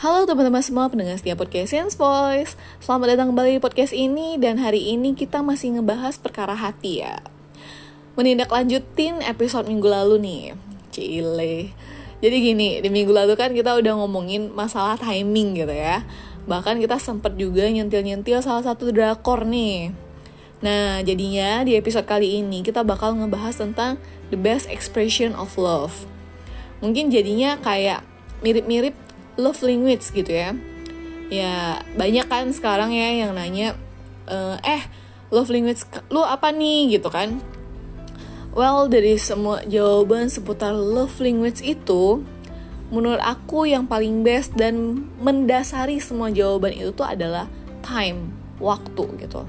Halo teman-teman semua pendengar setiap podcast Science Voice. Selamat datang kembali di podcast ini Dan hari ini kita masih ngebahas perkara hati ya. Menindaklanjutin episode minggu lalu nih. Cile. Jadi gini, di minggu lalu kan kita udah ngomongin masalah timing gitu ya. Bahkan kita sempet juga nyentil-nyentil salah satu drakor nih. Nah, jadinya di episode kali ini kita bakal ngebahas tentang the best expression of love. Mungkin jadinya kayak mirip-mirip love language gitu ya. Ya, banyak kan sekarang ya yang nanya, eh, love language lu apa nih gitu kan. Well, dari semua jawaban seputar love language itu, menurut aku yang paling best dan mendasari semua jawaban itu tuh adalah time, waktu gitu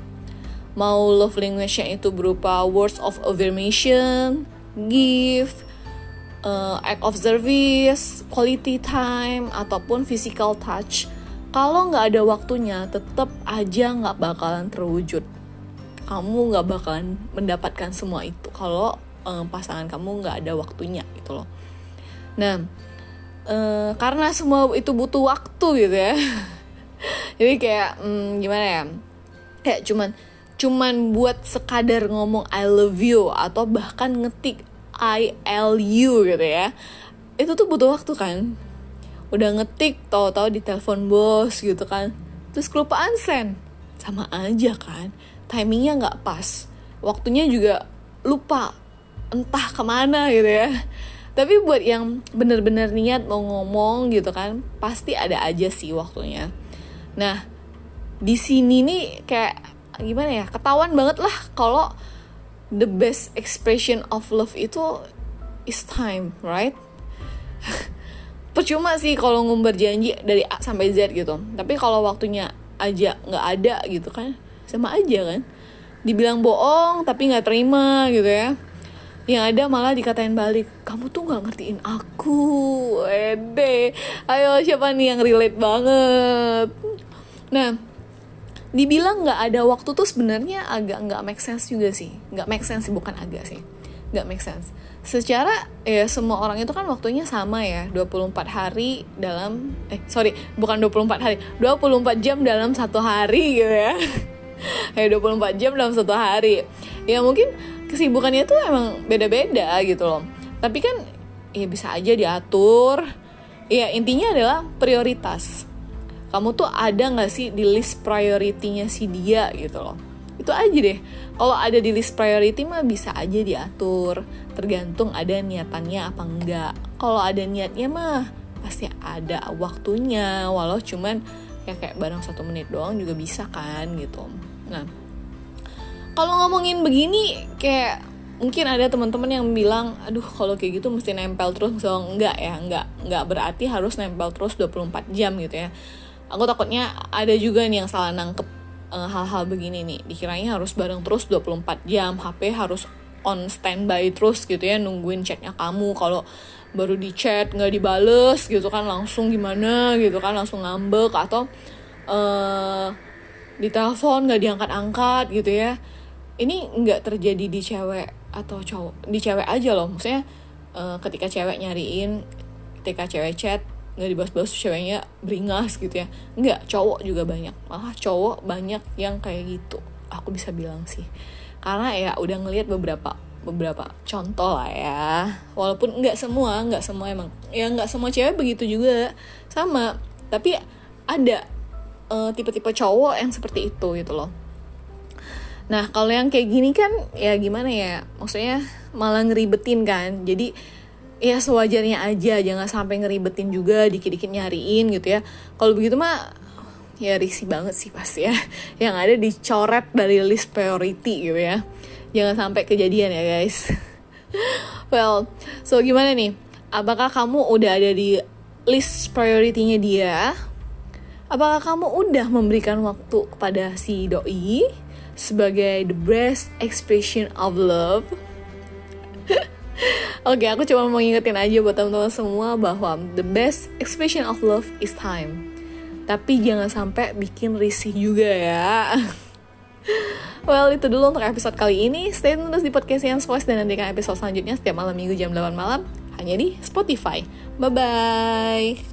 mau love language-nya itu berupa words of affirmation, gift, uh, act of service, quality time, ataupun physical touch. Kalau nggak ada waktunya, tetap aja nggak bakalan terwujud. Kamu nggak bakalan mendapatkan semua itu kalau um, pasangan kamu nggak ada waktunya gitu loh. Nah, uh, karena semua itu butuh waktu gitu ya. Jadi kayak um, gimana ya? Kayak cuman cuman buat sekadar ngomong I love you atau bahkan ngetik I L U gitu ya. Itu tuh butuh waktu kan. Udah ngetik tahu-tahu di telepon bos gitu kan. Terus kelupaan send sama aja kan. Timingnya nggak pas. Waktunya juga lupa entah ke mana gitu ya. Tapi buat yang bener-bener niat mau ngomong gitu kan pasti ada aja sih waktunya. Nah di sini nih kayak gimana ya ketahuan banget lah kalau the best expression of love itu is time right? Percuma sih kalau ngumbar janji dari A sampai Z gitu. Tapi kalau waktunya aja nggak ada gitu kan sama aja kan. Dibilang bohong tapi nggak terima gitu ya. Yang ada malah dikatain balik kamu tuh nggak ngertiin aku ede ayo siapa nih yang relate banget? Nah dibilang nggak ada waktu tuh sebenarnya agak nggak make sense juga sih. Nggak make sense sih bukan agak sih. Nggak make sense. Secara ya semua orang itu kan waktunya sama ya 24 hari dalam eh sorry bukan 24 hari 24 jam dalam satu hari gitu ya. Ya 24 jam dalam satu hari. Ya mungkin kesibukannya tuh emang beda-beda gitu loh. Tapi kan ya bisa aja diatur. Ya intinya adalah prioritas kamu tuh ada nggak sih di list priority-nya si dia gitu loh. Itu aja deh. Kalau ada di list priority mah bisa aja diatur. Tergantung ada niatannya apa enggak. Kalau ada niatnya mah pasti ada waktunya. Walau cuman ya kayak barang satu menit doang juga bisa kan gitu. Nah kalau ngomongin begini kayak mungkin ada teman-teman yang bilang aduh kalau kayak gitu mesti nempel terus. So enggak ya enggak enggak berarti harus nempel terus 24 jam gitu ya aku takutnya ada juga nih yang salah nangkep uh, hal-hal begini nih. Dikiranya harus bareng terus 24 jam HP harus on standby terus gitu ya nungguin chatnya kamu. Kalau baru di chat nggak dibales gitu kan langsung gimana gitu kan langsung ngambek. Atau uh, di telepon nggak diangkat-angkat gitu ya. Ini nggak terjadi di cewek atau cowok di cewek aja loh. Maksudnya uh, ketika cewek nyariin ketika cewek chat nggak dibahas-bahas ceweknya beringas gitu ya. Nggak cowok juga banyak. Malah cowok banyak yang kayak gitu. Aku bisa bilang sih. Karena ya udah ngelihat beberapa beberapa contoh lah ya. Walaupun nggak semua nggak semua emang. Ya nggak semua cewek begitu juga. Sama. Tapi ada tipe tipe-tipe cowok yang seperti itu gitu loh. Nah kalau yang kayak gini kan ya gimana ya? Maksudnya malah ngeribetin kan. Jadi ya sewajarnya aja jangan sampai ngeribetin juga dikit-dikit nyariin gitu ya. Kalau begitu mah ya risih banget sih pasti ya. Yang ada dicoret dari list priority gitu ya. Jangan sampai kejadian ya guys. Well so gimana nih? Apakah kamu udah ada di list priority-nya dia? Apakah kamu udah memberikan waktu kepada si doi sebagai the best expression of love Oke, okay, aku cuma mau ngingetin aja buat teman-teman semua bahwa the best expression of love is time. Tapi jangan sampai bikin risih juga ya. well, itu dulu untuk episode kali ini. Stay tune terus di podcast yang Voice dan nantikan episode selanjutnya setiap malam minggu jam 8 malam hanya di Spotify. Bye-bye.